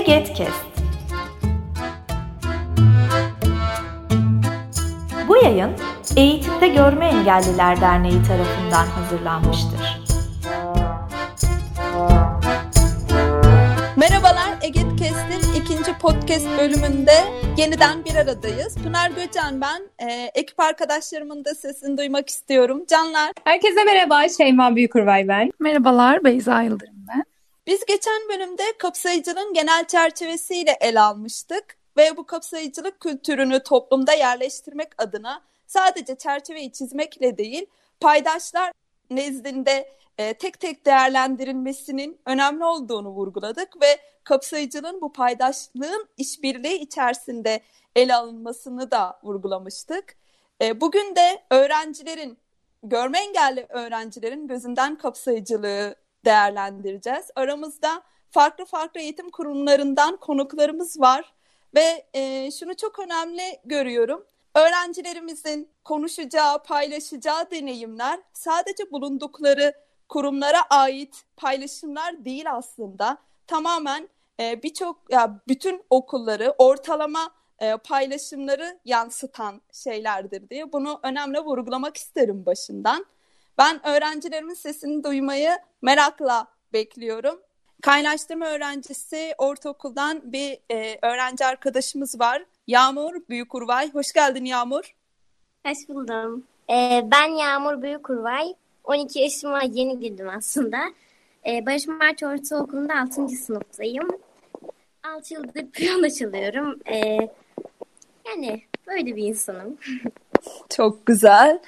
Egetkest Bu yayın Eğitimde Görme Engelliler Derneği tarafından hazırlanmıştır. Merhabalar Egetkest'in ikinci podcast bölümünde yeniden bir aradayız. Pınar Göçen ben. Ee, ekip arkadaşlarımın da sesini duymak istiyorum. Canlar. Herkese merhaba. Şeyma Büyükurvay ben. Merhabalar Beyza Yıldırım. Biz geçen bölümde kapsayıcılığın genel çerçevesiyle ele almıştık ve bu kapsayıcılık kültürünü toplumda yerleştirmek adına sadece çerçeveyi çizmekle değil, paydaşlar nezdinde e, tek tek değerlendirilmesinin önemli olduğunu vurguladık ve kapsayıcılığın bu paydaşlığın işbirliği içerisinde ele alınmasını da vurgulamıştık. E, bugün de öğrencilerin, görme engelli öğrencilerin gözünden kapsayıcılığı değerlendireceğiz. Aramızda farklı farklı eğitim kurumlarından konuklarımız var ve e, şunu çok önemli görüyorum. Öğrencilerimizin konuşacağı, paylaşacağı deneyimler sadece bulundukları kurumlara ait paylaşımlar değil aslında. Tamamen e, birçok ya bütün okulları ortalama e, paylaşımları yansıtan şeylerdir diye bunu önemli vurgulamak isterim başından. Ben öğrencilerimin sesini duymayı merakla bekliyorum. Kaynaştırma öğrencisi ortaokuldan bir e, öğrenci arkadaşımız var. Yağmur Büyükurvay. Hoş geldin Yağmur. Hoş buldum. Ee, ben Yağmur Büyükurvay. 12 yaşıma yeni girdim aslında. Ee, Barış Mert Ortaokulu'nda 6. sınıftayım. 6 yıldır piyano çalıyorum. Ee, yani böyle bir insanım. Çok güzel.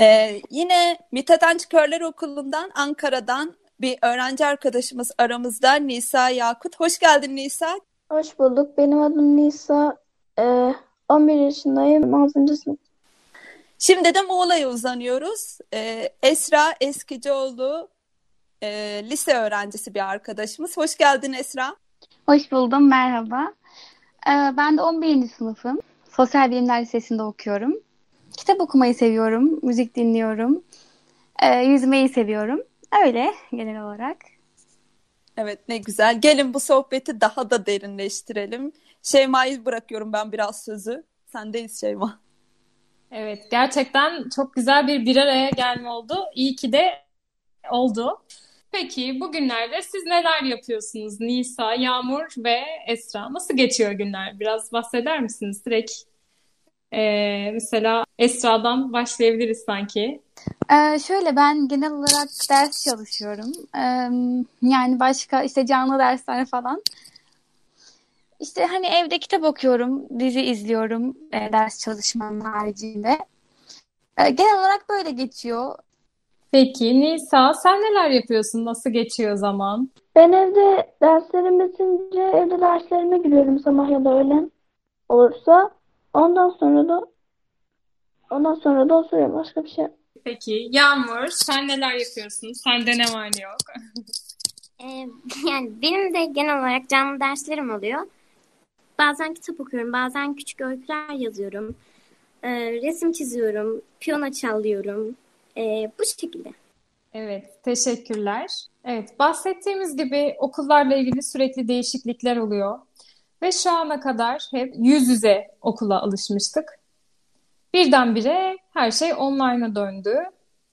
Ee, yine Mithat Körler Okulu'ndan Ankara'dan bir öğrenci arkadaşımız aramızda Nisa Yakut. Hoş geldin Nisa. Hoş bulduk. Benim adım Nisa. Ee, 11 yaşındayım. 6. sınıf. Şimdi de Muğla'ya uzanıyoruz. Ee, Esra Eskicioğlu e, lise öğrencisi bir arkadaşımız. Hoş geldin Esra. Hoş buldum. Merhaba. Ee, ben de 11. sınıfım. Sosyal Bilimler Lisesi'nde okuyorum. Kitap okumayı seviyorum. Müzik dinliyorum. Ee, yüzmeyi seviyorum. Öyle genel olarak. Evet ne güzel. Gelin bu sohbeti daha da derinleştirelim. Şeyma'yı bırakıyorum ben biraz sözü. Sendeyiz Şeyma. Evet, gerçekten çok güzel bir bir araya gelme oldu. İyi ki de oldu. Peki bugünlerde siz neler yapıyorsunuz? Nisa, Yağmur ve Esra. Nasıl geçiyor günler? Biraz bahseder misiniz? Direkt e, mesela Esra'dan başlayabiliriz sanki. Ee, şöyle ben genel olarak ders çalışıyorum. Ee, yani başka işte canlı dersler falan. İşte hani evde kitap okuyorum, dizi izliyorum e, ders çalışmanın haricinde. E, genel olarak böyle geçiyor. Peki Nisa sen neler yapıyorsun? Nasıl geçiyor zaman? Ben evde derslerim bitince evde derslerime giriyorum sabah ya da öğlen olursa. Ondan sonra da ondan sonra da oturuyorum. Başka bir şey. Peki Yağmur sen neler yapıyorsun? Sende ne var ne yok? Ee, yani benim de genel olarak canlı derslerim oluyor. Bazen kitap okuyorum, bazen küçük öyküler yazıyorum. Ee, resim çiziyorum, piyano çalıyorum. Ee, bu şekilde. Evet, teşekkürler. Evet, bahsettiğimiz gibi okullarla ilgili sürekli değişiklikler oluyor. Ve şu ana kadar hep yüz yüze okula alışmıştık. Birdenbire her şey online'a döndü.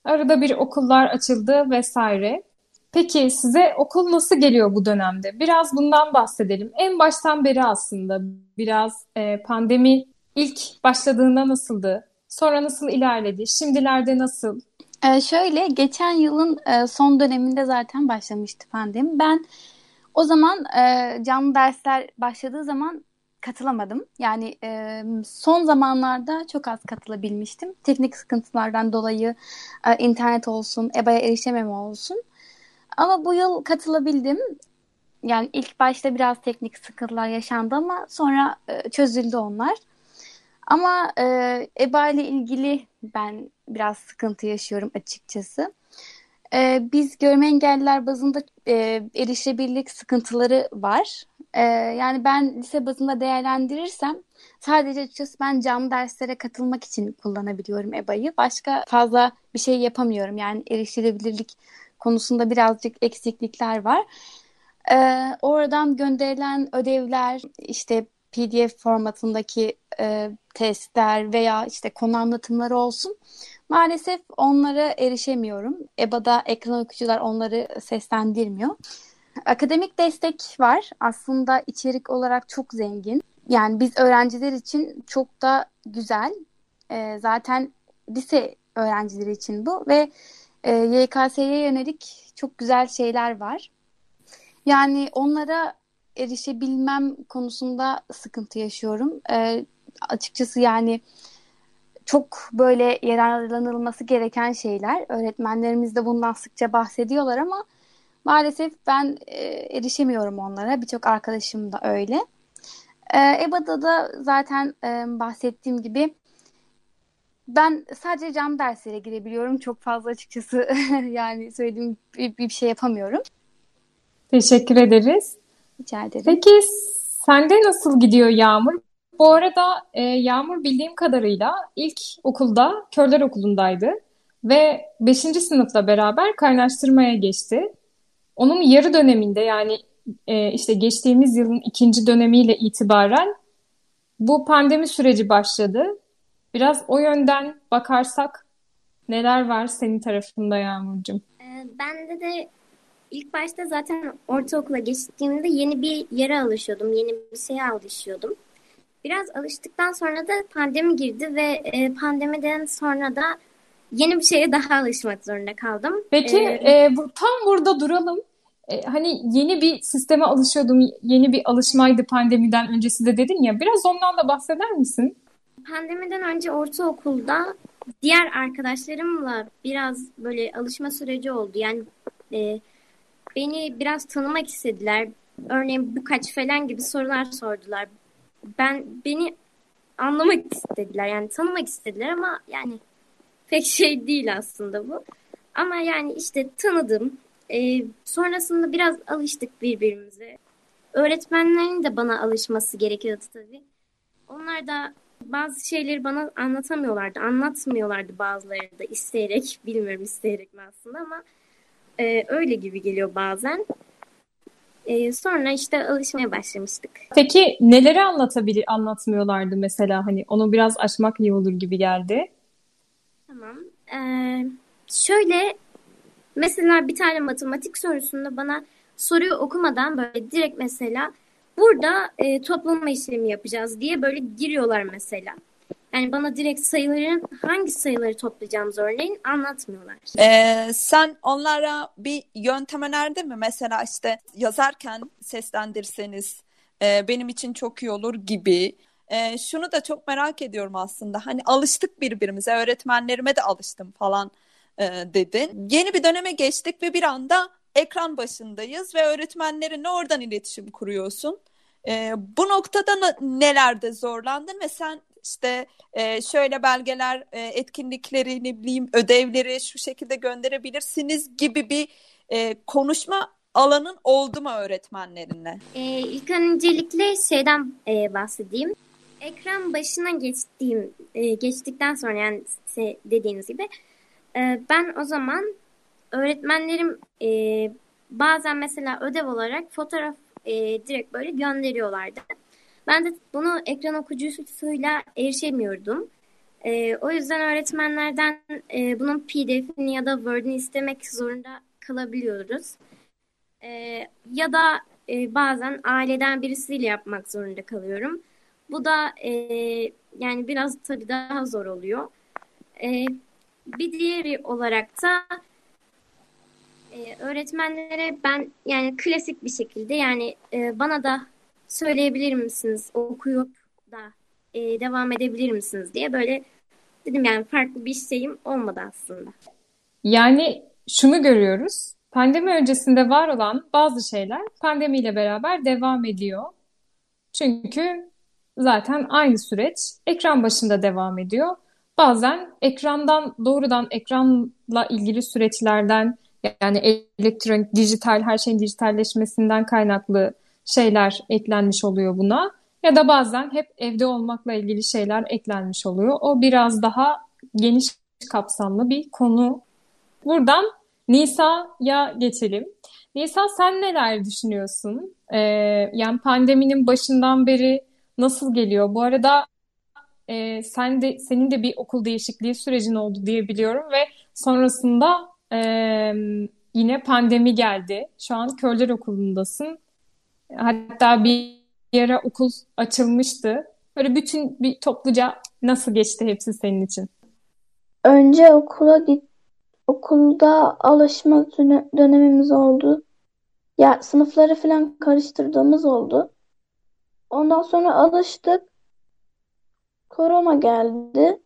Arada bir okullar açıldı vesaire. Peki size okul nasıl geliyor bu dönemde? Biraz bundan bahsedelim. En baştan beri aslında biraz e, pandemi ilk başladığında nasıldı? Sonra nasıl ilerledi? Şimdilerde nasıl? Ee, şöyle geçen yılın e, son döneminde zaten başlamıştı pandemi. Ben o zaman e, canlı dersler başladığı zaman katılamadım. Yani e, son zamanlarda çok az katılabilmiştim. Teknik sıkıntılardan dolayı e, internet olsun, EBA'ya erişememe olsun. Ama bu yıl katılabildim. Yani ilk başta biraz teknik sıkıntılar yaşandı ama sonra e, çözüldü onlar. Ama e, EBA ile ilgili ben biraz sıkıntı yaşıyorum açıkçası. E, biz görme engelliler bazında e, erişebilirlik sıkıntıları var. E, yani ben lise bazında değerlendirirsem sadece açıkçası ben canlı derslere katılmak için kullanabiliyorum EBA'yı. Başka fazla bir şey yapamıyorum. Yani erişilebilirlik konusunda birazcık eksiklikler var. Ee, oradan gönderilen ödevler, işte PDF formatındaki e, testler veya işte konu anlatımları olsun. Maalesef onlara erişemiyorum. EBA'da ekran okuyucular onları seslendirmiyor. Akademik destek var. Aslında içerik olarak çok zengin. Yani biz öğrenciler için çok da güzel. Ee, zaten lise öğrencileri için bu ve e, YKS'ye yönelik çok güzel şeyler var. Yani onlara erişebilmem konusunda sıkıntı yaşıyorum. Ee, açıkçası yani çok böyle yararlanılması gereken şeyler. Öğretmenlerimiz de bundan sıkça bahsediyorlar ama maalesef ben e, erişemiyorum onlara. Birçok arkadaşım da öyle. E, EBA'da da zaten e, bahsettiğim gibi ben sadece cam derslere girebiliyorum. Çok fazla açıkçası yani söylediğim bir, bir şey yapamıyorum. Teşekkür ederiz. Rica ederim. Peki sende nasıl gidiyor Yağmur? Bu arada e, Yağmur bildiğim kadarıyla ilk okulda Körler Okulu'ndaydı ve 5. sınıfla beraber kaynaştırmaya geçti. Onun yarı döneminde yani e, işte geçtiğimiz yılın ikinci dönemiyle itibaren bu pandemi süreci başladı. Biraz o yönden bakarsak neler var senin tarafında Yağmurcuğum? Ee, bende de ilk başta zaten ortaokula geçtiğimde yeni bir yere alışıyordum. Yeni bir şeye alışıyordum. Biraz alıştıktan sonra da pandemi girdi ve e, pandemiden sonra da yeni bir şeye daha alışmak zorunda kaldım. Peki Ee, e, bu, tam burada duralım. E, hani yeni bir sisteme alışıyordum, yeni bir alışmaydı pandemiden öncesi de dedin ya. Biraz ondan da bahseder misin? Pandemiden önce ortaokulda diğer arkadaşlarımla biraz böyle alışma süreci oldu. Yani e, beni biraz tanımak istediler. Örneğin bu kaç falan gibi sorular sordular. Ben beni anlamak istediler. Yani tanımak istediler ama yani pek şey değil aslında bu. Ama yani işte tanıdım. E, sonrasında biraz alıştık birbirimize. Öğretmenlerin de bana alışması gerekiyordu tabii. Onlar da bazı şeyleri bana anlatamıyorlardı. Anlatmıyorlardı bazıları da isteyerek. Bilmiyorum isteyerek mi aslında ama e, öyle gibi geliyor bazen. E, sonra işte alışmaya başlamıştık. Peki neleri anlatabilir, anlatmıyorlardı mesela hani onu biraz açmak iyi olur gibi geldi. Tamam. Ee, şöyle mesela bir tane matematik sorusunda bana soruyu okumadan böyle direkt mesela burada e, toplama işlemi yapacağız diye böyle giriyorlar mesela. Yani bana direkt sayıların hangi sayıları toplayacağımız örneğin anlatmıyorlar. Ee, sen onlara bir yöntem önerdin mi? Mesela işte yazarken seslendirseniz e, benim için çok iyi olur gibi. E, şunu da çok merak ediyorum aslında. Hani alıştık birbirimize, öğretmenlerime de alıştım falan e, dedin. Yeni bir döneme geçtik ve bir anda ekran başındayız ve öğretmenlerinle oradan iletişim kuruyorsun. E, bu noktada nelerde zorlandın ve sen işte e, şöyle belgeler, e, etkinlikleri, ne bileyim ödevleri şu şekilde gönderebilirsiniz gibi bir e, konuşma alanın oldu mu öğretmenlerinle? Ee, ilk öncelikle şeyden e, bahsedeyim. Ekran başına geçtiğim, e, geçtikten sonra yani dediğiniz gibi e, ben o zaman öğretmenlerim e, bazen mesela ödev olarak fotoğraf e, direkt böyle gönderiyorlardı. Ben de bunu ekran okuyucusuyla erişemiyordum. E, o yüzden öğretmenlerden e, bunun PDF'ini ya da Word'ini istemek zorunda kalabiliyoruz. E, ya da e, bazen aileden birisiyle yapmak zorunda kalıyorum. Bu da e, yani biraz tabii daha zor oluyor. E, bir diğeri olarak da e, öğretmenlere ben yani klasik bir şekilde yani e, bana da söyleyebilir misiniz okuyup da e, devam edebilir misiniz diye böyle dedim yani farklı bir şeyim olmadı aslında. Yani şunu görüyoruz. Pandemi öncesinde var olan bazı şeyler pandemiyle beraber devam ediyor. Çünkü zaten aynı süreç ekran başında devam ediyor. Bazen ekrandan doğrudan ekranla ilgili süreçlerden yani elektronik, dijital her şeyin dijitalleşmesinden kaynaklı şeyler eklenmiş oluyor buna. Ya da bazen hep evde olmakla ilgili şeyler eklenmiş oluyor. O biraz daha geniş kapsamlı bir konu. Buradan Nisa'ya geçelim. Nisan sen neler düşünüyorsun? Ee, yani pandeminin başından beri nasıl geliyor? Bu arada e, sen de senin de bir okul değişikliği sürecin oldu diye biliyorum ve sonrasında e, yine pandemi geldi. Şu an Körler Okulu'ndasın. Hatta bir yere okul açılmıştı. Böyle bütün bir topluca nasıl geçti hepsi senin için? Önce okula git okulda alışma dönemimiz oldu. Ya sınıfları falan karıştırdığımız oldu. Ondan sonra alıştık. Korona geldi.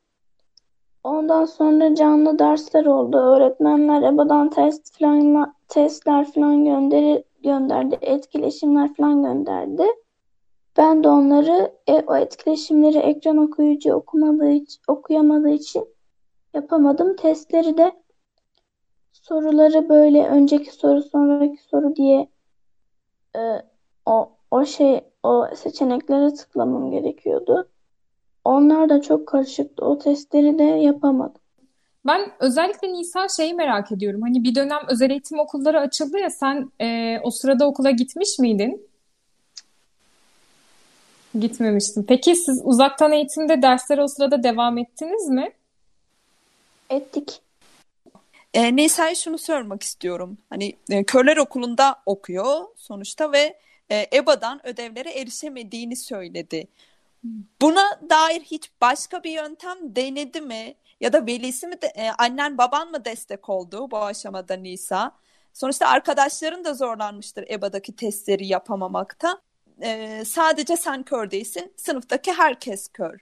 Ondan sonra canlı dersler oldu. Öğretmenler EBA'dan test falan, testler falan gönderi, gönderdi. Etkileşimler falan gönderdi. Ben de onları e, o etkileşimleri ekran okuyucu okumadığı, okuyamadığı için yapamadım. Testleri de soruları böyle önceki soru sonraki soru diye e, o o şey o seçeneklere tıklamam gerekiyordu. Onlar da çok karışıktı. O testleri de yapamadım. Ben özellikle Nisa şeyi merak ediyorum. Hani bir dönem özel eğitim okulları açıldı ya sen e, o sırada okula gitmiş miydin? Gitmemiştin. Peki siz uzaktan eğitimde derslere o sırada devam ettiniz mi? Ettik. E, Nisa'ya şunu sormak istiyorum. Hani e, Körler Okulu'nda okuyor sonuçta ve e, EBA'dan ödevlere erişemediğini söyledi. Buna dair hiç başka bir yöntem denedi mi? Ya da velisi mi, de, e, annen baban mı destek oldu bu aşamada Nisa? Sonuçta arkadaşların da zorlanmıştır EBA'daki testleri yapamamakta. E, sadece sen kör değilsin, sınıftaki herkes kör.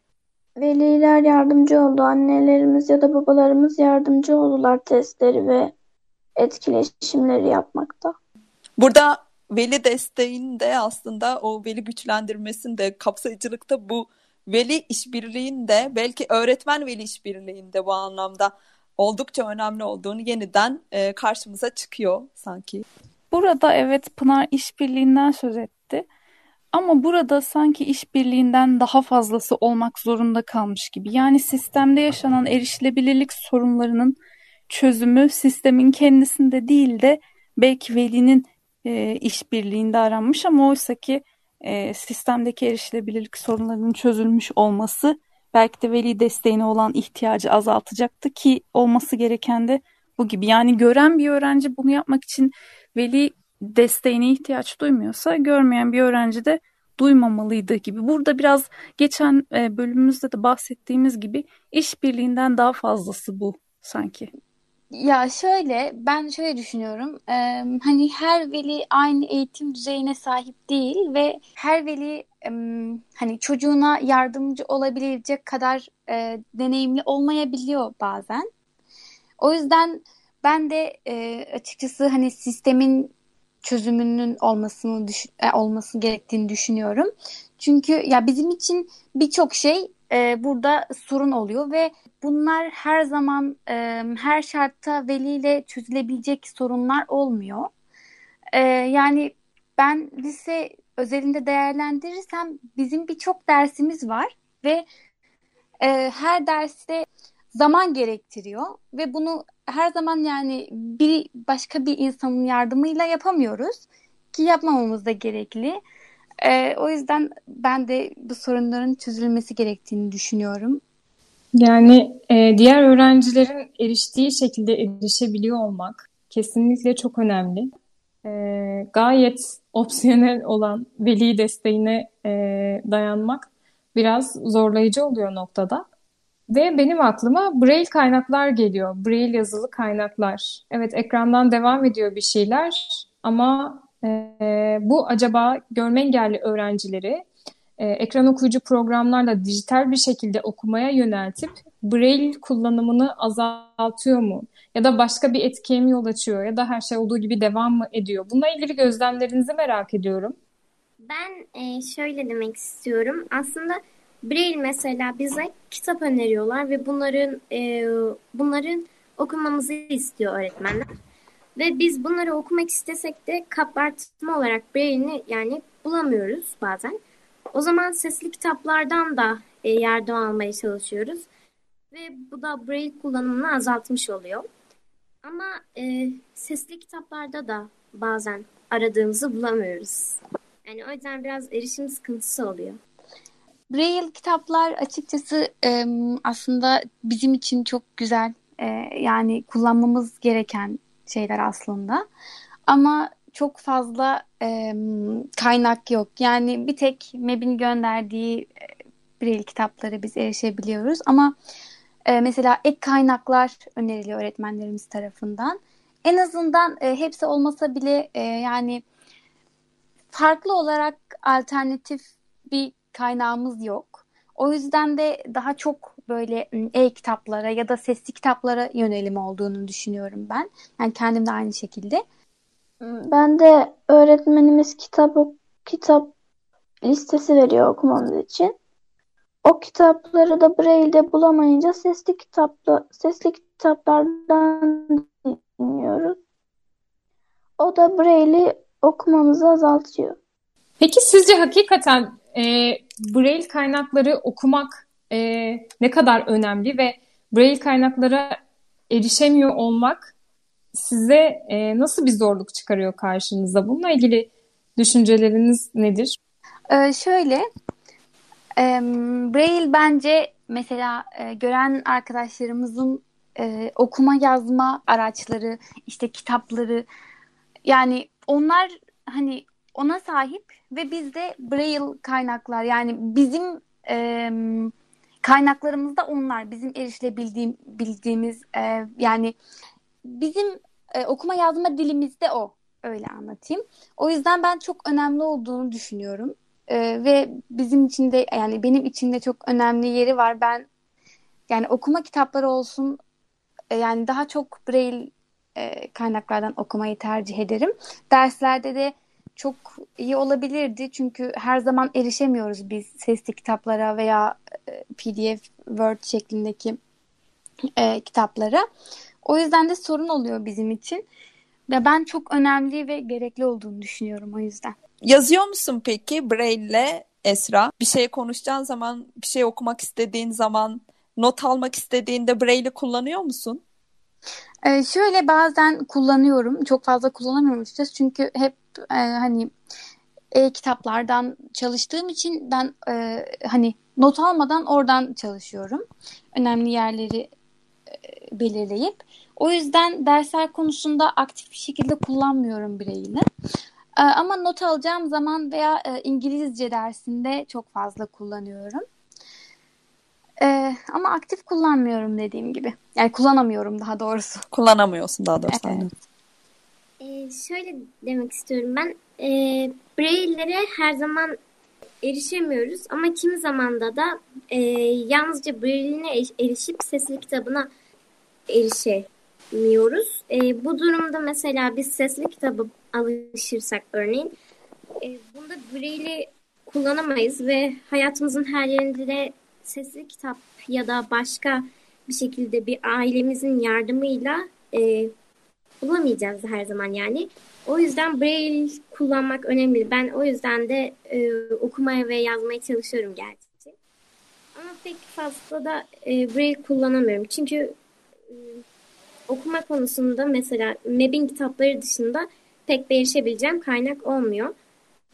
Veliler yardımcı oldu. Annelerimiz ya da babalarımız yardımcı oldular testleri ve etkileşimleri yapmakta. Burada veli desteğinde aslında o veli güçlendirmesinde kapsayıcılıkta bu veli işbirliğinde belki öğretmen veli işbirliğinde bu anlamda oldukça önemli olduğunu yeniden e, karşımıza çıkıyor sanki. Burada evet Pınar işbirliğinden söz etti. Ama burada sanki işbirliğinden daha fazlası olmak zorunda kalmış gibi. Yani sistemde yaşanan erişilebilirlik sorunlarının çözümü sistemin kendisinde değil de belki velinin e, işbirliğinde aranmış ama oysa ki e, sistemdeki erişilebilirlik sorunlarının çözülmüş olması belki de veli desteğine olan ihtiyacı azaltacaktı ki olması gereken de bu gibi. Yani gören bir öğrenci bunu yapmak için veli desteğine ihtiyaç duymuyorsa görmeyen bir öğrenci de duymamalıydı gibi. Burada biraz geçen e, bölümümüzde de bahsettiğimiz gibi işbirliğinden daha fazlası bu sanki. Ya şöyle ben şöyle düşünüyorum e, hani her veli aynı eğitim düzeyine sahip değil ve her veli hani çocuğuna yardımcı olabilecek kadar e, deneyimli olmayabiliyor bazen. O yüzden ben de e, açıkçası hani sistemin çözümünün olmasını düşün, e, olması gerektiğini düşünüyorum. Çünkü ya bizim için birçok şey e, burada sorun oluyor ve bunlar her zaman e, her şartta veliyle çözülebilecek sorunlar olmuyor. E, yani ben lise özelinde değerlendirirsem bizim birçok dersimiz var ve e, her derste zaman gerektiriyor ve bunu her zaman yani bir başka bir insanın yardımıyla yapamıyoruz ki yapmamamız da gerekli. Ee, o yüzden ben de bu sorunların çözülmesi gerektiğini düşünüyorum. Yani e, diğer öğrencilerin eriştiği şekilde erişebiliyor olmak kesinlikle çok önemli. E, gayet opsiyonel olan veli desteğine e, dayanmak biraz zorlayıcı oluyor noktada. Ve benim aklıma Braille kaynaklar geliyor. Braille yazılı kaynaklar. Evet ekrandan devam ediyor bir şeyler ama e, bu acaba görme engelli öğrencileri e, ekran okuyucu programlarla dijital bir şekilde okumaya yöneltip Braille kullanımını azaltıyor mu? Ya da başka bir etkiye mi yol açıyor? Ya da her şey olduğu gibi devam mı ediyor? Bununla ilgili gözlemlerinizi merak ediyorum. Ben e, şöyle demek istiyorum. Aslında Braille mesela bize kitap öneriyorlar ve bunların e, bunların okumamızı istiyor öğretmenler. Ve biz bunları okumak istesek de kabartma olarak Braille'ini yani bulamıyoruz bazen. O zaman sesli kitaplardan da e, yardım almaya çalışıyoruz. Ve bu da Braille kullanımını azaltmış oluyor. Ama e, sesli kitaplarda da bazen aradığımızı bulamıyoruz. Yani o yüzden biraz erişim sıkıntısı oluyor. Braille kitaplar açıkçası e, aslında bizim için çok güzel. E, yani kullanmamız gereken şeyler aslında. Ama çok fazla e, kaynak yok. Yani bir tek MEB'in gönderdiği Braille kitapları biz erişebiliyoruz. Ama e, mesela ek kaynaklar öneriliyor öğretmenlerimiz tarafından. En azından e, hepsi olmasa bile e, yani farklı olarak alternatif bir kaynağımız yok. O yüzden de daha çok böyle e-kitaplara ya da sesli kitaplara yönelim olduğunu düşünüyorum ben. Yani kendim de aynı şekilde. Ben de öğretmenimiz kitap kitap listesi veriyor okumamız için. O kitapları da Braille'de bulamayınca sesli kitapla sesli kitaplardan dinliyoruz. O da Braille'i okumamızı azaltıyor. Peki sizce hakikaten e, Braille kaynakları okumak e, ne kadar önemli ve Braille kaynaklara erişemiyor olmak size e, nasıl bir zorluk çıkarıyor karşınıza? Bununla ilgili düşünceleriniz nedir? Ee, şöyle, e, Braille bence mesela e, gören arkadaşlarımızın e, okuma yazma araçları, işte kitapları yani onlar hani ona sahip ve bizde Braille kaynaklar yani bizim e, kaynaklarımız da onlar. Bizim erişilebildiğim bildiğimiz e, yani bizim e, okuma yazma dilimiz de o. Öyle anlatayım. O yüzden ben çok önemli olduğunu düşünüyorum. E, ve bizim için de yani benim için de çok önemli yeri var. Ben yani okuma kitapları olsun e, yani daha çok Braille e, kaynaklardan okumayı tercih ederim. Derslerde de çok iyi olabilirdi çünkü her zaman erişemiyoruz biz sesli kitaplara veya e, PDF, Word şeklindeki e, kitaplara. O yüzden de sorun oluyor bizim için. Ve ben çok önemli ve gerekli olduğunu düşünüyorum o yüzden. Yazıyor musun peki Braille'le Esra? Bir şey konuşacağın zaman, bir şey okumak istediğin zaman, not almak istediğinde Braille'i kullanıyor musun? Ee, şöyle bazen kullanıyorum. Çok fazla kullanamıyorum işte. Çünkü hep e, hani e-kitaplardan çalıştığım için ben e, hani not almadan oradan çalışıyorum. Önemli yerleri e, belirleyip. O yüzden dersler konusunda aktif bir şekilde kullanmıyorum Braille'i. E, ama not alacağım zaman veya e, İngilizce dersinde çok fazla kullanıyorum. E, ama aktif kullanmıyorum dediğim gibi. Yani kullanamıyorum daha doğrusu. Kullanamıyorsun daha doğrusu. Evet. Ee, şöyle demek istiyorum ben. E, Braille'lere her zaman erişemiyoruz ama kimi zamanda da e, yalnızca Braille'ine erişip sesli kitabına erişemiyoruz. E, bu durumda mesela biz sesli kitabı alışırsak örneğin e, bunda Braille'i kullanamayız ve hayatımızın her yerinde de sesli kitap ya da başka bir şekilde bir ailemizin yardımıyla e, bulamayacağız her zaman yani. O yüzden Braille kullanmak önemli. Ben o yüzden de e, okumaya ve yazmaya çalışıyorum gerçi. Ama pek fazla da e, Braille kullanamıyorum. Çünkü e, okuma konusunda mesela MEB'in kitapları dışında pek de kaynak olmuyor.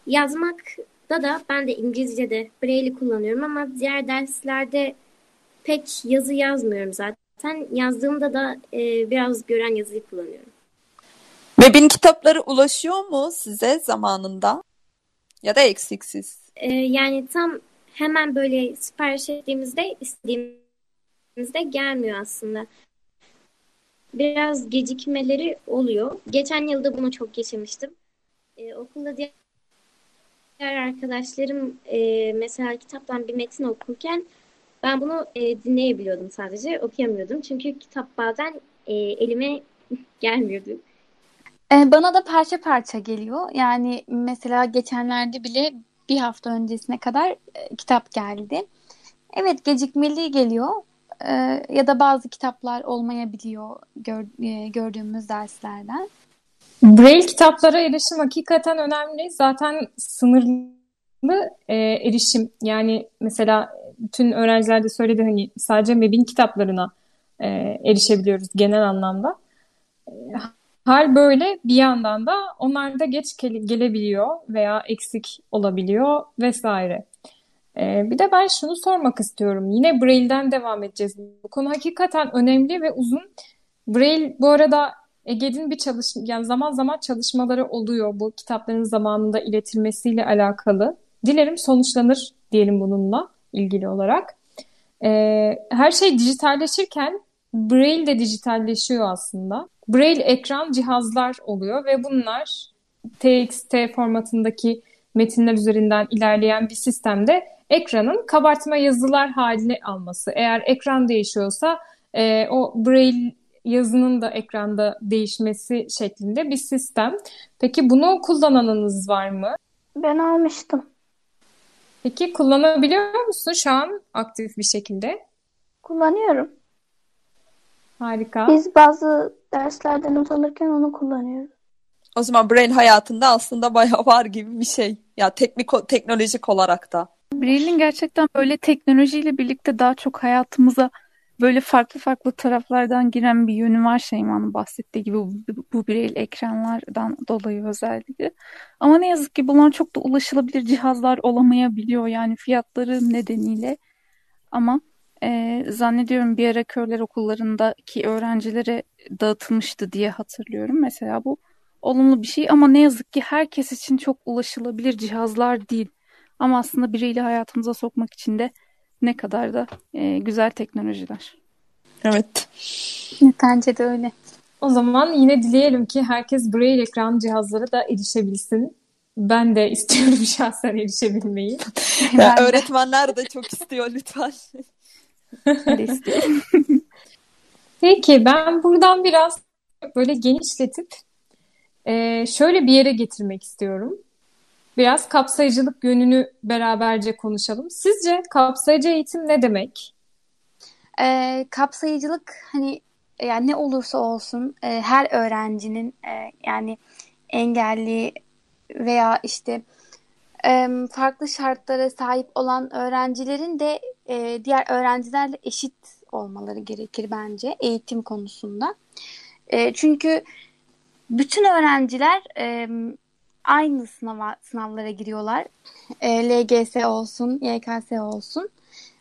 Yazmakta da ben de İngilizce'de Braille'i kullanıyorum ama diğer derslerde pek yazı yazmıyorum zaten. Yazdığımda da e, biraz gören yazıyı kullanıyorum. MEB'in kitapları ulaşıyor mu size zamanında? Ya da eksiksiz? E, yani tam hemen böyle sipariş ettiğimizde istediğimizde gelmiyor aslında. Biraz gecikmeleri oluyor. Geçen yılda bunu çok yaşamıştım. E, okulda diğer arkadaşlarım e, mesela kitaptan bir metin okurken ben bunu e, dinleyebiliyordum sadece, okuyamıyordum. Çünkü kitap bazen e, elime gelmiyordu. E, bana da parça parça geliyor. Yani mesela geçenlerde bile bir hafta öncesine kadar e, kitap geldi. Evet gecikmeli geliyor. E, ya da bazı kitaplar olmayabiliyor e, gördüğümüz derslerden. Braille kitaplara erişim hakikaten önemli. Zaten sınırlı e, erişim. Yani mesela bütün öğrenciler de söyledi hani sadece MEB'in kitaplarına e, erişebiliyoruz genel anlamda. Hal böyle bir yandan da onlar da geç gelebiliyor veya eksik olabiliyor vesaire. Ee, bir de ben şunu sormak istiyorum. Yine Braille'den devam edeceğiz. Bu konu hakikaten önemli ve uzun. Braille bu arada Ege'nin bir çalışma, yani zaman zaman çalışmaları oluyor bu kitapların zamanında iletilmesiyle alakalı. Dilerim sonuçlanır diyelim bununla ilgili olarak. Ee, her şey dijitalleşirken Braille de dijitalleşiyor aslında. Braille ekran cihazlar oluyor ve bunlar TXT formatındaki metinler üzerinden ilerleyen bir sistemde ekranın kabartma yazılar haline alması. Eğer ekran değişiyorsa e, o Braille yazının da ekranda değişmesi şeklinde bir sistem. Peki bunu kullananınız var mı? Ben almıştım. Peki kullanabiliyor musun şu an aktif bir şekilde? Kullanıyorum. Harika. Biz bazı derslerden not alırken onu kullanıyoruz. O zaman Braille hayatında aslında bayağı var gibi bir şey. Ya teknik teknolojik olarak da. Braille'in gerçekten böyle teknolojiyle birlikte daha çok hayatımıza böyle farklı farklı taraflardan giren bir yönü var Şeyma'nın bahsettiği gibi bu, bu Braille ekranlardan dolayı özellikle. Ama ne yazık ki bunlar çok da ulaşılabilir cihazlar olamayabiliyor yani fiyatları nedeniyle. Ama e, zannediyorum bir ara körler okullarındaki öğrencilere dağıtılmıştı diye hatırlıyorum. Mesela bu olumlu bir şey ama ne yazık ki herkes için çok ulaşılabilir cihazlar değil. Ama aslında biriyle hayatımıza sokmak için de ne kadar da e, güzel teknolojiler. Evet. Bence de öyle. O zaman yine dileyelim ki herkes Braille ekran cihazlara da erişebilsin. Ben de istiyorum şahsen erişebilmeyi. Öğretmenler de çok istiyor lütfen. Peki ben buradan biraz böyle genişletip e, şöyle bir yere getirmek istiyorum. Biraz kapsayıcılık yönünü beraberce konuşalım. Sizce kapsayıcı eğitim ne demek? E, kapsayıcılık hani yani ne olursa olsun e, her öğrencinin e, yani engelli veya işte e, farklı şartlara sahip olan öğrencilerin de e, diğer öğrencilerle eşit olmaları gerekir bence eğitim konusunda. E, çünkü bütün öğrenciler e, aynı sınava, sınavlara giriyorlar. E, LGS olsun, YKS olsun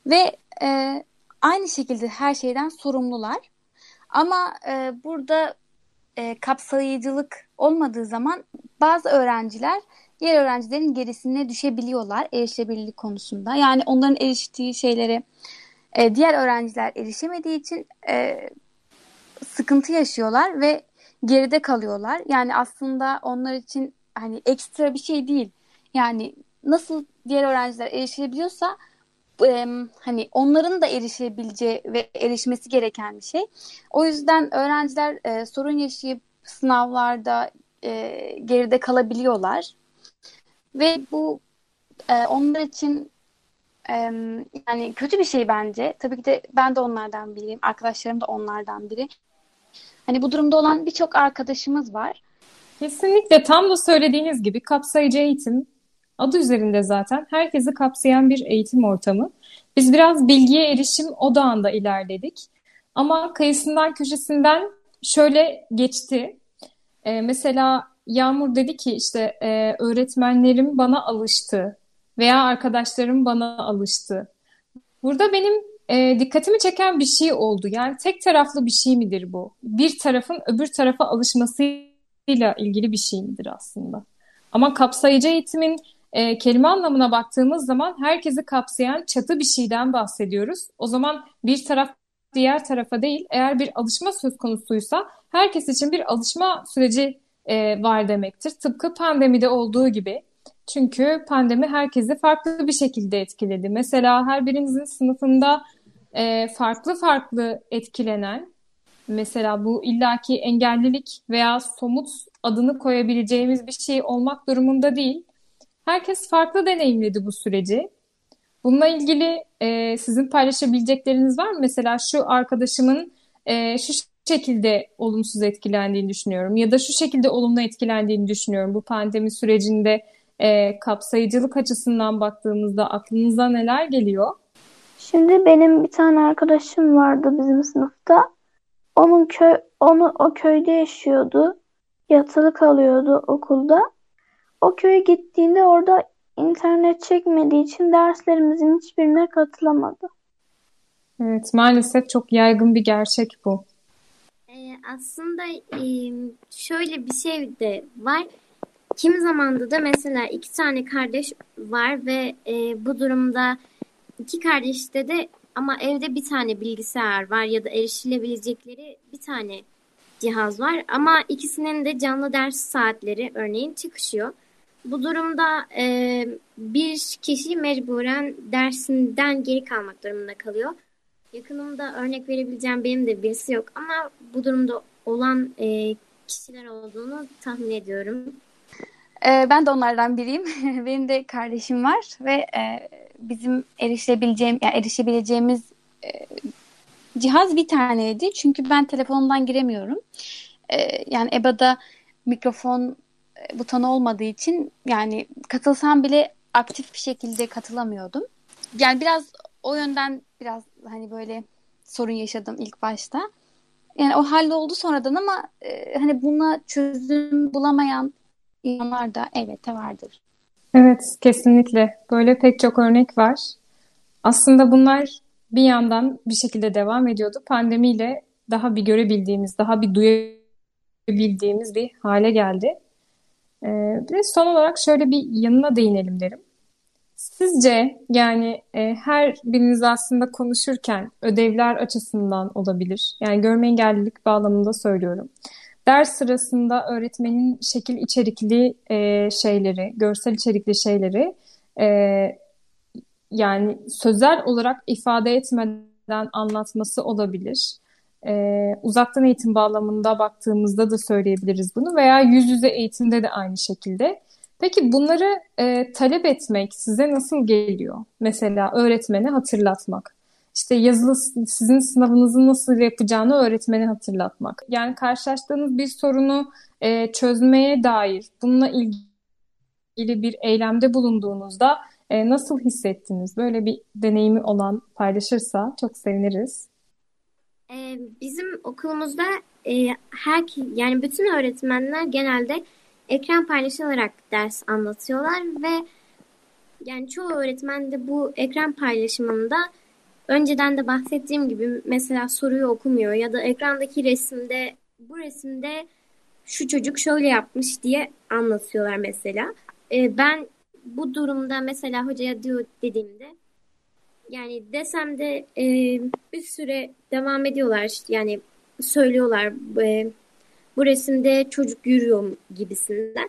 ve e, aynı şekilde her şeyden sorumlular. Ama e, burada e, kapsayıcılık olmadığı zaman bazı öğrenciler diğer öğrencilerin gerisine düşebiliyorlar erişebilirlik konusunda. Yani onların eriştiği şeylere e, diğer öğrenciler erişemediği için e, sıkıntı yaşıyorlar ve geride kalıyorlar. Yani aslında onlar için hani ekstra bir şey değil. Yani nasıl diğer öğrenciler erişebiliyorsa e, hani onların da erişebileceği ve erişmesi gereken bir şey. O yüzden öğrenciler e, sorun yaşayıp sınavlarda e, geride kalabiliyorlar. Ve bu e, onlar için yani kötü bir şey bence. Tabii ki de ben de onlardan biriyim. Arkadaşlarım da onlardan biri. Hani bu durumda olan birçok arkadaşımız var. Kesinlikle tam da söylediğiniz gibi kapsayıcı eğitim adı üzerinde zaten herkesi kapsayan bir eğitim ortamı. Biz biraz bilgiye erişim odağında ilerledik. Ama kıyısından köşesinden şöyle geçti. Ee, mesela Yağmur dedi ki işte e, öğretmenlerim bana alıştı veya arkadaşlarım bana alıştı. Burada benim e, dikkatimi çeken bir şey oldu. Yani tek taraflı bir şey midir bu? Bir tarafın öbür tarafa alışmasıyla ilgili bir şey midir aslında? Ama kapsayıcı eğitimin e, kelime anlamına baktığımız zaman herkesi kapsayan çatı bir şeyden bahsediyoruz. O zaman bir taraf diğer tarafa değil, eğer bir alışma söz konusuysa herkes için bir alışma süreci e, var demektir. Tıpkı pandemide olduğu gibi. Çünkü pandemi herkesi farklı bir şekilde etkiledi. Mesela her birinizin sınıfında e, farklı farklı etkilenen, mesela bu illaki engellilik veya somut adını koyabileceğimiz bir şey olmak durumunda değil. Herkes farklı deneyimledi bu süreci. Bununla ilgili e, sizin paylaşabilecekleriniz var mı? Mesela şu arkadaşımın e, şu şekilde olumsuz etkilendiğini düşünüyorum ya da şu şekilde olumlu etkilendiğini düşünüyorum. Bu pandemi sürecinde e, kapsayıcılık açısından baktığımızda aklınıza neler geliyor? Şimdi benim bir tane arkadaşım vardı bizim sınıfta. Onun köy onu o köyde yaşıyordu. yatılı kalıyordu okulda. O köye gittiğinde orada internet çekmediği için derslerimizin hiçbirine katılamadı. Evet, maalesef çok yaygın bir gerçek bu. Ee, aslında şöyle bir şey de var. Kimi zamanda da mesela iki tane kardeş var ve e, bu durumda iki kardeşte de ama evde bir tane bilgisayar var ya da erişilebilecekleri bir tane cihaz var ama ikisinin de canlı ders saatleri örneğin çıkışıyor. Bu durumda e, bir kişi mecburen dersinden geri kalmak durumunda kalıyor. Yakınımda örnek verebileceğim benim de birisi yok ama bu durumda olan e, kişiler olduğunu tahmin ediyorum. Ee, ben de onlardan biriyim. Benim de kardeşim var ve e, bizim erişebileceğim, yani erişebileceğimiz e, cihaz bir taneydi. Çünkü ben telefonumdan giremiyorum. E, yani EBA'da mikrofon e, butonu olmadığı için yani katılsam bile aktif bir şekilde katılamıyordum. Yani biraz o yönden biraz hani böyle sorun yaşadım ilk başta. Yani o halloldu sonradan ama e, hani buna çözüm bulamayan insanlar da elbette vardır. Evet, kesinlikle. Böyle pek çok örnek var. Aslında bunlar bir yandan bir şekilde devam ediyordu. Pandemiyle daha bir görebildiğimiz, daha bir duyabildiğimiz bir hale geldi. Ee, ve son olarak şöyle bir yanına değinelim derim. Sizce yani e, her biriniz aslında konuşurken ödevler açısından olabilir. Yani görme engellilik bağlamında söylüyorum. Ders sırasında öğretmenin şekil içerikli e, şeyleri, görsel içerikli şeyleri e, yani sözel olarak ifade etmeden anlatması olabilir. E, uzaktan eğitim bağlamında baktığımızda da söyleyebiliriz bunu veya yüz yüze eğitimde de aynı şekilde. Peki bunları e, talep etmek size nasıl geliyor? Mesela öğretmene hatırlatmak. İşte yazılı sizin sınavınızı nasıl yapacağını öğretmene hatırlatmak. Yani karşılaştığınız bir sorunu e, çözmeye dair bununla ilgili bir eylemde bulunduğunuzda e, nasıl hissettiniz? Böyle bir deneyimi olan paylaşırsa çok seviniriz. Ee, bizim okulumuzda e, her yani bütün öğretmenler genelde ekran paylaşılarak ders anlatıyorlar ve yani çoğu öğretmen de bu ekran paylaşımında önceden de bahsettiğim gibi mesela soruyu okumuyor ya da ekrandaki resimde bu resimde şu çocuk şöyle yapmış diye anlatıyorlar mesela. Ee, ben bu durumda mesela hocaya diyor dediğimde yani desem de e, bir süre devam ediyorlar yani söylüyorlar e, bu resimde çocuk yürüyor gibisinden.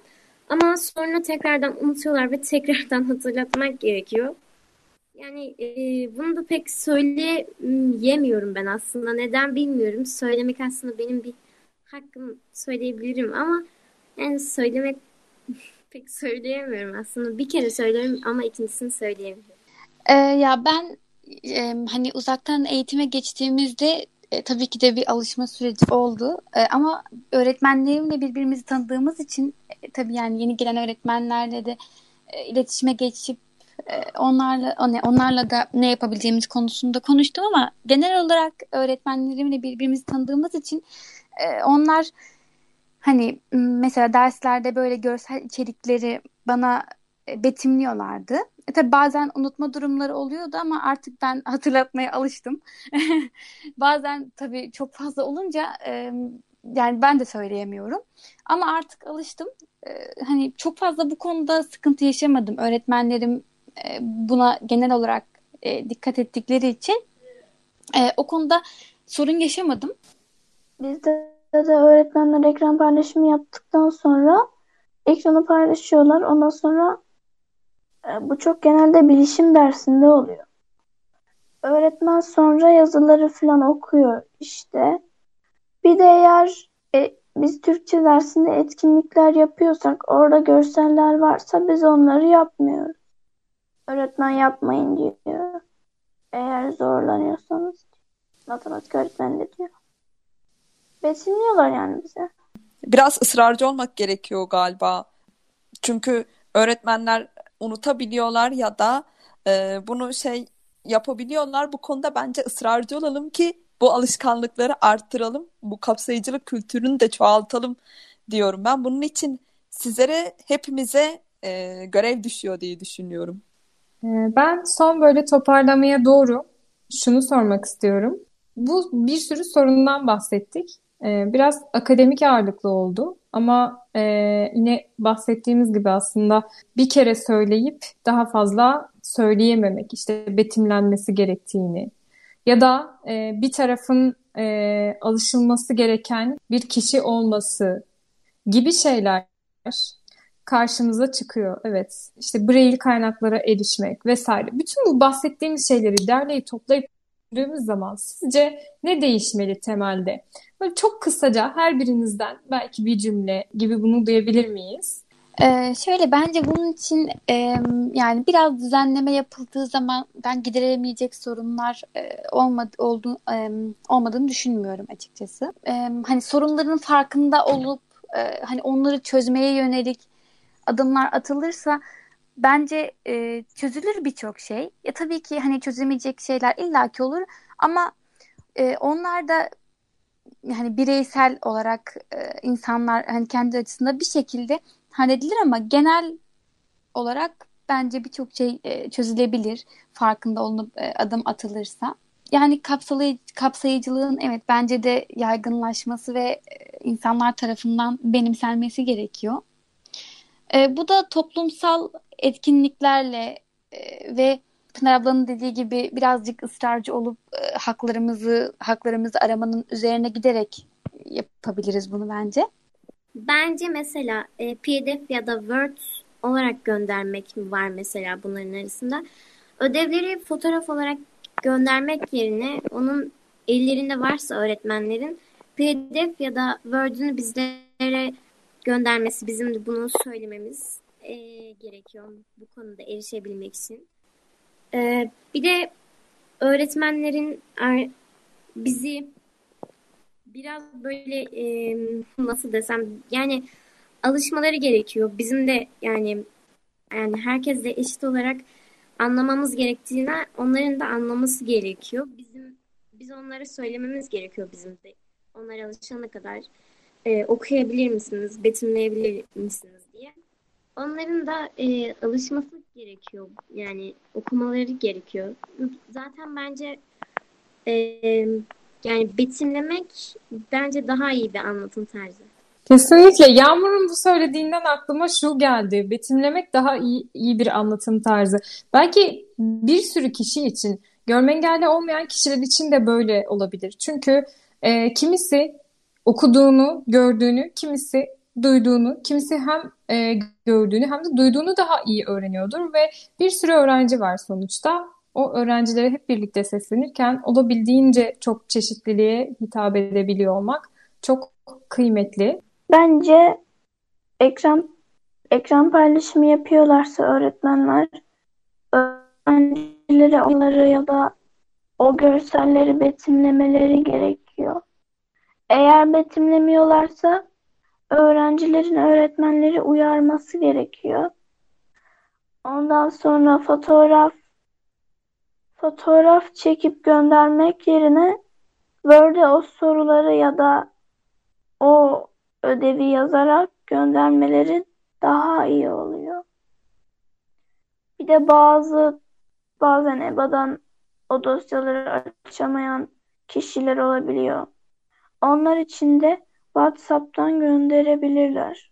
Ama sonra tekrardan unutuyorlar ve tekrardan hatırlatmak gerekiyor. Yani e, bunu da pek söyleyemiyorum ben aslında. Neden bilmiyorum. Söylemek aslında benim bir hakkım söyleyebilirim ama yani söylemek pek söyleyemiyorum aslında. Bir kere söylerim ama ikincisini söyleyemiyorum. Ee, ya ben e, hani uzaktan eğitime geçtiğimizde e, tabii ki de bir alışma süreci oldu. E, ama öğretmenlerimle birbirimizi tanıdığımız için e, tabii yani yeni gelen öğretmenlerle de e, iletişime geçip onlarla hani onlarla da ne yapabileceğimiz konusunda konuştum ama genel olarak öğretmenlerimle birbirimizi tanıdığımız için e, onlar hani mesela derslerde böyle görsel içerikleri bana e, betimliyorlardı. E tabi bazen unutma durumları oluyordu ama artık ben hatırlatmaya alıştım. bazen tabii çok fazla olunca yani ben de söyleyemiyorum. Ama artık alıştım. Hani çok fazla bu konuda sıkıntı yaşamadım. Öğretmenlerim e, buna genel olarak e, dikkat ettikleri için e, o konuda sorun yaşamadım. Bizde de öğretmenler ekran paylaşımı yaptıktan sonra ekranı paylaşıyorlar. Ondan sonra bu çok genelde bilişim dersinde oluyor. Öğretmen sonra yazıları falan okuyor işte. Bir de eğer e, biz Türkçe dersinde etkinlikler yapıyorsak orada görseller varsa biz onları yapmıyoruz. Öğretmen yapmayın diyor. Eğer zorlanıyorsanız matematik öğretmeni de diyor. Betimliyorlar yani bize. Biraz ısrarcı olmak gerekiyor galiba. Çünkü öğretmenler unutabiliyorlar ya da e, bunu şey yapabiliyorlar. Bu konuda bence ısrarcı olalım ki bu alışkanlıkları arttıralım. Bu kapsayıcılık kültürünü de çoğaltalım diyorum ben. Bunun için sizlere hepimize e, görev düşüyor diye düşünüyorum. Ee, ben son böyle toparlamaya doğru şunu sormak istiyorum. Bu bir sürü sorundan bahsettik. Ee, biraz akademik ağırlıklı oldu ama e, yine bahsettiğimiz gibi aslında bir kere söyleyip daha fazla söyleyememek, işte betimlenmesi gerektiğini ya da e, bir tarafın e, alışılması gereken bir kişi olması gibi şeyler karşımıza çıkıyor. Evet, işte Braille kaynaklara erişmek vesaire. Bütün bu bahsettiğimiz şeyleri derleyip toplayıp düşündüğümüz zaman sizce ne değişmeli temelde? Böyle çok kısaca her birinizden belki bir cümle gibi bunu duyabilir miyiz? Ee, şöyle bence bunun için e, yani biraz düzenleme yapıldığı zaman ben giderilemeyecek sorunlar e, olmadı, oldu, e, olmadığını düşünmüyorum açıkçası. E, hani sorunların farkında olup e, hani onları çözmeye yönelik adımlar atılırsa bence e, çözülür birçok şey. Ya tabii ki hani çözemeyecek şeyler illaki olur ama e, onlar da hani bireysel olarak e, insanlar hani kendi açısında bir şekilde halledilir ama genel olarak bence birçok şey e, çözülebilir farkında olunup e, adım atılırsa. Yani kapsayıcı, kapsayıcılığın evet bence de yaygınlaşması ve e, insanlar tarafından benimsenmesi gerekiyor. E, bu da toplumsal etkinliklerle e, ve Pınar ablanın dediği gibi birazcık ısrarcı olup e, haklarımızı haklarımızı aramanın üzerine giderek yapabiliriz bunu bence. Bence mesela e, PDF ya da Word olarak göndermek var mesela bunların arasında. Ödevleri fotoğraf olarak göndermek yerine onun ellerinde varsa öğretmenlerin PDF ya da Word'ünü bizlere göndermesi, bizim de bunu söylememiz e, gerekiyor bu konuda erişebilmek için. E, bir de öğretmenlerin er, bizi biraz böyle e, nasıl desem yani alışmaları gerekiyor. Bizim de yani yani herkes de eşit olarak anlamamız gerektiğine onların da anlaması gerekiyor. Bizim biz onlara söylememiz gerekiyor bizim de. Onlar alışana kadar e, okuyabilir misiniz, betimleyebilir misiniz diye. Onların da e, alışması gerekiyor. Yani okumaları gerekiyor. Zaten bence e, yani betimlemek bence daha iyi bir anlatım tarzı. Kesinlikle. Yağmur'un bu söylediğinden aklıma şu geldi. Betimlemek daha iyi, iyi bir anlatım tarzı. Belki bir sürü kişi için, görme engelli olmayan kişiler için de böyle olabilir. Çünkü e, kimisi okuduğunu, gördüğünü, kimisi duyduğunu, kimisi hem e, gördüğünü hem de duyduğunu daha iyi öğreniyordur ve bir sürü öğrenci var sonuçta. O öğrencilere hep birlikte seslenirken olabildiğince çok çeşitliliğe hitap edebiliyor olmak çok kıymetli. Bence ekran ekran paylaşımı yapıyorlarsa öğretmenler öğrencilere onları ya da o görselleri betimlemeleri gerekiyor. Eğer betimlemiyorlarsa öğrencilerin öğretmenleri uyarması gerekiyor. Ondan sonra fotoğraf fotoğraf çekip göndermek yerine Word'e o soruları ya da o ödevi yazarak göndermeleri daha iyi oluyor. Bir de bazı bazen EBA'dan o dosyaları açamayan kişiler olabiliyor. Onlar için de WhatsApp'tan gönderebilirler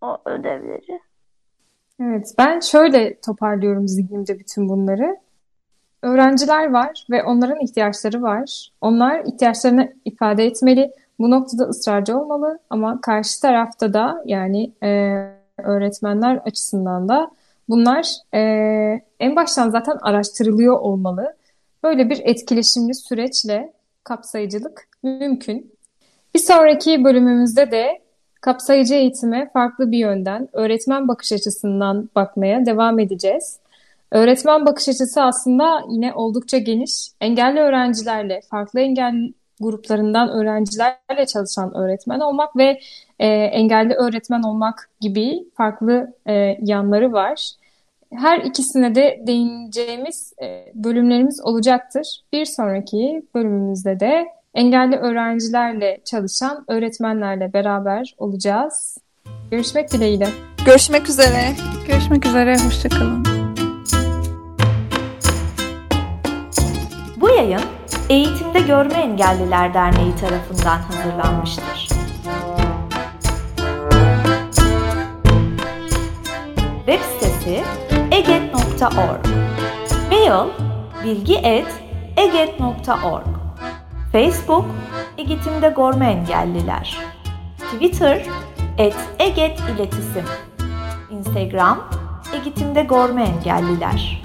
o ödevleri. Evet, ben şöyle toparlıyorum zihnimde bütün bunları. Öğrenciler var ve onların ihtiyaçları var. Onlar ihtiyaçlarını ifade etmeli. Bu noktada ısrarcı olmalı ama karşı tarafta da yani e, öğretmenler açısından da bunlar e, en baştan zaten araştırılıyor olmalı. Böyle bir etkileşimli süreçle kapsayıcılık mümkün. Bir sonraki bölümümüzde de kapsayıcı eğitime farklı bir yönden, öğretmen bakış açısından bakmaya devam edeceğiz. Öğretmen bakış açısı aslında yine oldukça geniş. Engelli öğrencilerle, farklı engel gruplarından öğrencilerle çalışan öğretmen olmak ve e, engelli öğretmen olmak gibi farklı e, yanları var. Her ikisine de değineceğimiz e, bölümlerimiz olacaktır. Bir sonraki bölümümüzde de engelli öğrencilerle çalışan öğretmenlerle beraber olacağız. Görüşmek dileğiyle. Görüşmek üzere. Görüşmek üzere, hoşçakalın. Bu yayın Eğitimde Görme Engelliler Derneği tarafından hazırlanmıştır. Web sitesi eget.org Mail bilgi.eget.org Facebook Eğitimde Görme Engelliler. Twitter et Eget İletisim. Instagram Eğitimde Görme Engelliler